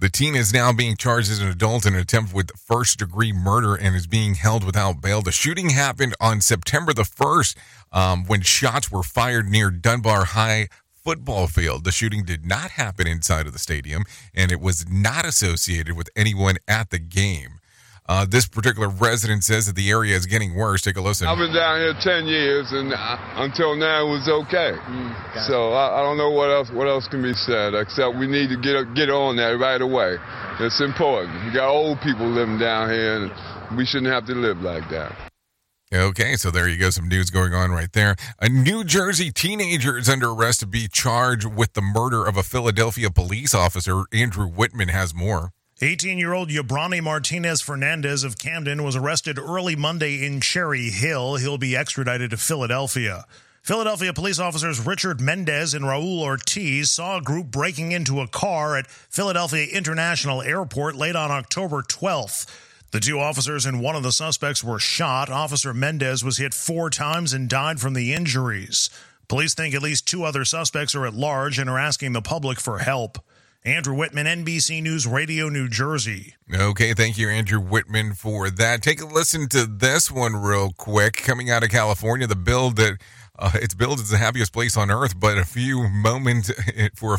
Speaker 4: The teen is now being charged as an adult in an attempt with first degree murder and is being held without bail. The shooting happened on September the 1st um, when shots were fired near Dunbar High football field. The shooting did not happen inside of the stadium and it was not associated with anyone at the game. Uh, this particular resident says that the area is getting worse. Take a listen.
Speaker 33: I've been down here ten years, and uh, until now it was okay. so I, I don't know what else what else can be said except we need to get get on that right away. It's important. You got old people living down here, and we shouldn't have to live like that.
Speaker 4: Okay, so there you go. Some news going on right there. A New Jersey teenager is under arrest to be charged with the murder of a Philadelphia police officer. Andrew Whitman has more.
Speaker 34: 18 year old Yabrani Martinez Fernandez of Camden was arrested early Monday in Cherry Hill. He'll be extradited to Philadelphia. Philadelphia police officers Richard Mendez and Raul Ortiz saw a group breaking into a car at Philadelphia International Airport late on October 12th. The two officers and one of the suspects were shot. Officer Mendez was hit four times and died from the injuries. Police think at least two other suspects are at large and are asking the public for help. Andrew Whitman, NBC News Radio, New Jersey.
Speaker 4: Okay, thank you, Andrew Whitman, for that. Take a listen to this one real quick. Coming out of California, the bill that uh, it's billed as the happiest place on earth, but a few moments for a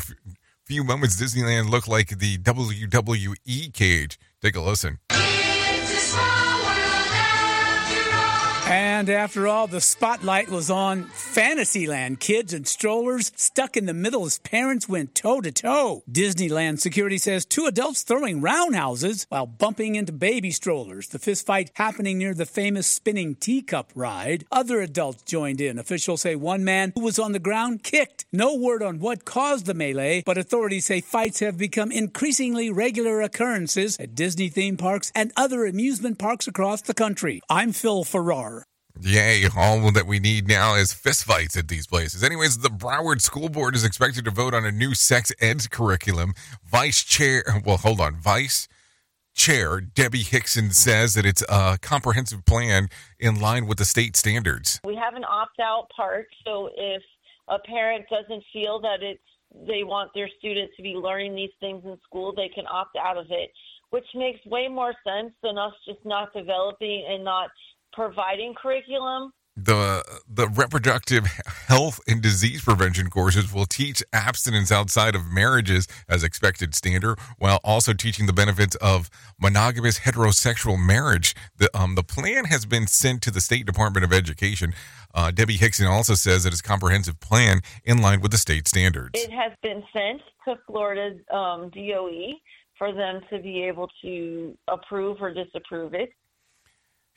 Speaker 4: few moments, Disneyland looked like the WWE cage. Take a listen.
Speaker 35: And after all, the spotlight was on Fantasyland. Kids and strollers stuck in the middle as parents went toe to toe. Disneyland security says two adults throwing roundhouses while bumping into baby strollers. The fistfight happening near the famous spinning teacup ride. Other adults joined in. Officials say one man who was on the ground kicked. No word on what caused the melee, but authorities say fights have become increasingly regular occurrences at Disney theme parks and other amusement parks across the country. I'm Phil Farrar.
Speaker 4: Yay, all that we need now is fistfights at these places. Anyways, the Broward School Board is expected to vote on a new sex ed curriculum. Vice Chair, well, hold on, Vice Chair Debbie Hixon says that it's a comprehensive plan in line with the state standards.
Speaker 36: We have an opt-out part, so if a parent doesn't feel that it's they want their students to be learning these things in school, they can opt out of it, which makes way more sense than us just not developing and not providing curriculum.
Speaker 4: The the reproductive health and disease prevention courses will teach abstinence outside of marriages as expected standard, while also teaching the benefits of monogamous heterosexual marriage. The um the plan has been sent to the State Department of Education. Uh, Debbie Hixon also says that it's a comprehensive plan in line with the state standards.
Speaker 36: It has been sent to Florida's um, DOE for them to be able to approve or disapprove it.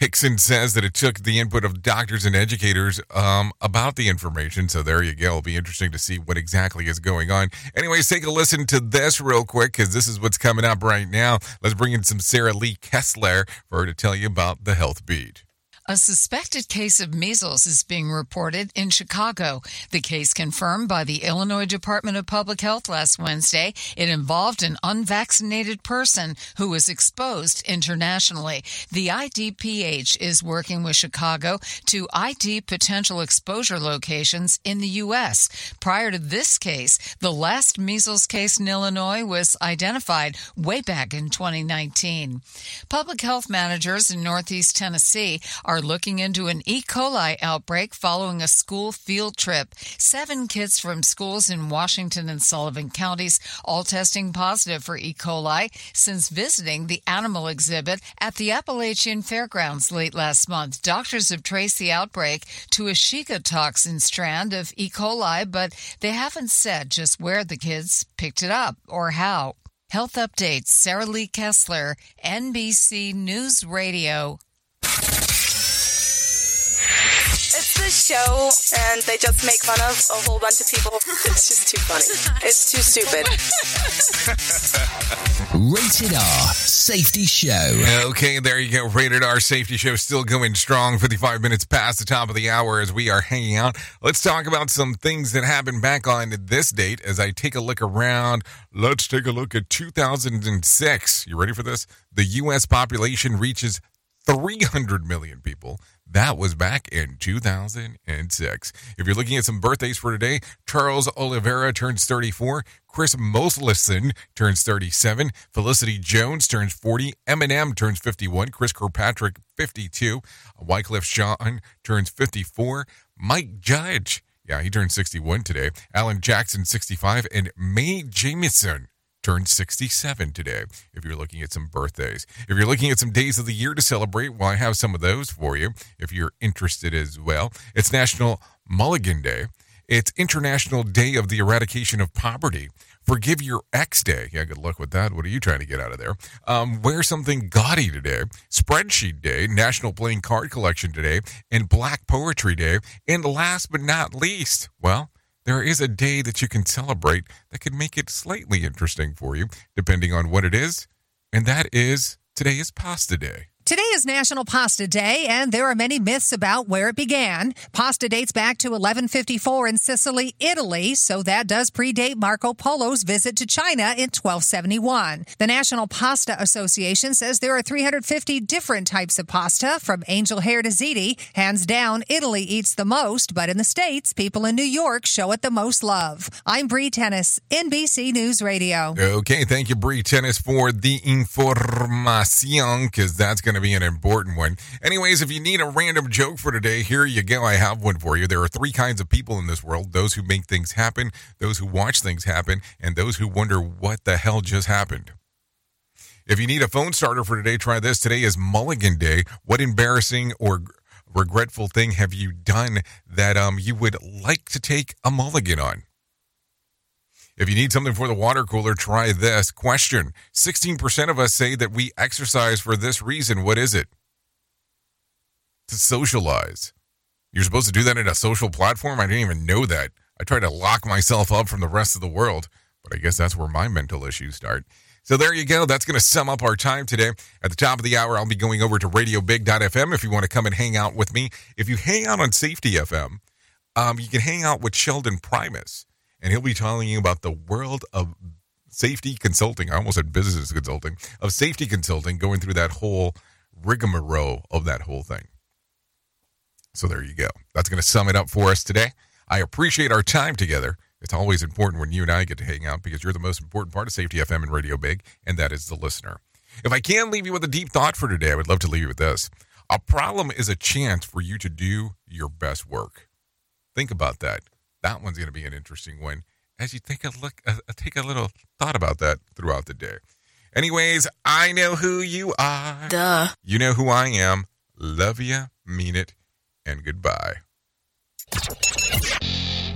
Speaker 4: Hixon says that it took the input of doctors and educators um, about the information. So there you go. It'll be interesting to see what exactly is going on. Anyways, take a listen to this real quick because this is what's coming up right now. Let's bring in some Sarah Lee Kessler for her to tell you about the health beat.
Speaker 37: A suspected case of measles is being reported in Chicago. The case confirmed by the Illinois Department of Public Health last Wednesday. It involved an unvaccinated person who was exposed internationally. The IDPH is working with Chicago to ID potential exposure locations in the U.S. Prior to this case, the last measles case in Illinois was identified way back in 2019. Public health managers in Northeast Tennessee are looking into an E. coli outbreak following a school field trip. Seven kids from schools in Washington and Sullivan counties all testing positive for E. coli since visiting the animal exhibit at the Appalachian Fairgrounds late last month. Doctors have traced the outbreak to a Shiga toxin strand of E. coli, but they haven't said just where the kids picked it up or how. Health updates, Sarah Lee Kessler, NBC News Radio.
Speaker 38: Show, and they just make fun of a whole bunch of people. It's just too funny. It's too stupid.
Speaker 18: Rated R Safety Show.
Speaker 4: Okay, there you go. Rated R Safety Show still going strong 55 minutes past the top of the hour as we are hanging out. Let's talk about some things that happened back on this date as I take a look around. Let's take a look at 2006. You ready for this? The U.S. population reaches 300 million people. That was back in 2006. If you're looking at some birthdays for today, Charles Oliveira turns 34, Chris Moslison turns 37, Felicity Jones turns 40, Eminem turns 51, Chris Kirkpatrick 52, Wyclef Jean turns 54, Mike Judge, yeah, he turned 61 today, Alan Jackson 65, and Mae Jemison turned 67 today if you're looking at some birthdays. If you're looking at some days of the year to celebrate, well, I have some of those for you if you're interested as well. It's National Mulligan Day. It's International Day of the Eradication of Poverty. Forgive Your Ex Day. Yeah, good luck with that. What are you trying to get out of there? Um, wear something gaudy today. Spreadsheet Day, National Playing Card Collection today, and Black Poetry Day. And last but not least, well, there is a day that you can celebrate that could make it slightly interesting for you, depending on what it is. And that is today is Pasta Day.
Speaker 28: Today is National Pasta Day, and there are many myths about where it began. Pasta dates back to 1154 in Sicily, Italy, so that does predate Marco Polo's visit to China in 1271. The National Pasta Association says there are 350 different types of pasta, from angel hair to ziti. Hands down, Italy eats the most, but in the States, people in New York show it the most love. I'm Bree Tennis, NBC News Radio.
Speaker 4: Okay, thank you, Bree Tennis, for the information, because that's going to be an important one. Anyways, if you need a random joke for today, here you go. I have one for you. There are three kinds of people in this world those who make things happen, those who watch things happen, and those who wonder what the hell just happened. If you need a phone starter for today, try this. Today is Mulligan Day. What embarrassing or regretful thing have you done that um, you would like to take a mulligan on? If you need something for the water cooler, try this. Question 16% of us say that we exercise for this reason. What is it? To socialize. You're supposed to do that in a social platform? I didn't even know that. I try to lock myself up from the rest of the world, but I guess that's where my mental issues start. So there you go. That's going to sum up our time today. At the top of the hour, I'll be going over to radiobig.fm if you want to come and hang out with me. If you hang out on Safety FM, um, you can hang out with Sheldon Primus and he'll be telling you about the world of safety consulting. I almost said business consulting, of safety consulting, going through that whole rigmarole of that whole thing. So there you go. That's going to sum it up for us today. I appreciate our time together. It's always important when you and I get to hang out because you're the most important part of Safety FM and Radio Big, and that is the listener. If I can leave you with a deep thought for today, I would love to leave you with this. A problem is a chance for you to do your best work. Think about that that one's going to be an interesting one as you take a look, uh, take a little thought about that throughout the day. Anyways, I know who you are.
Speaker 38: Duh.
Speaker 4: You know who I am. Love you, mean it, and goodbye.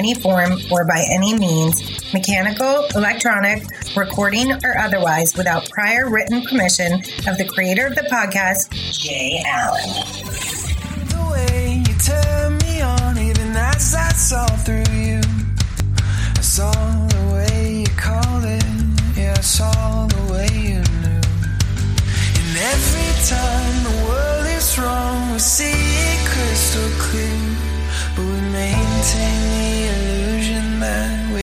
Speaker 39: any form or by any means, mechanical, electronic, recording, or otherwise, without prior written permission of the creator of the podcast, Jay Allen.
Speaker 30: I saw the way you knew. And every time the world is wrong, we see it crystal clear,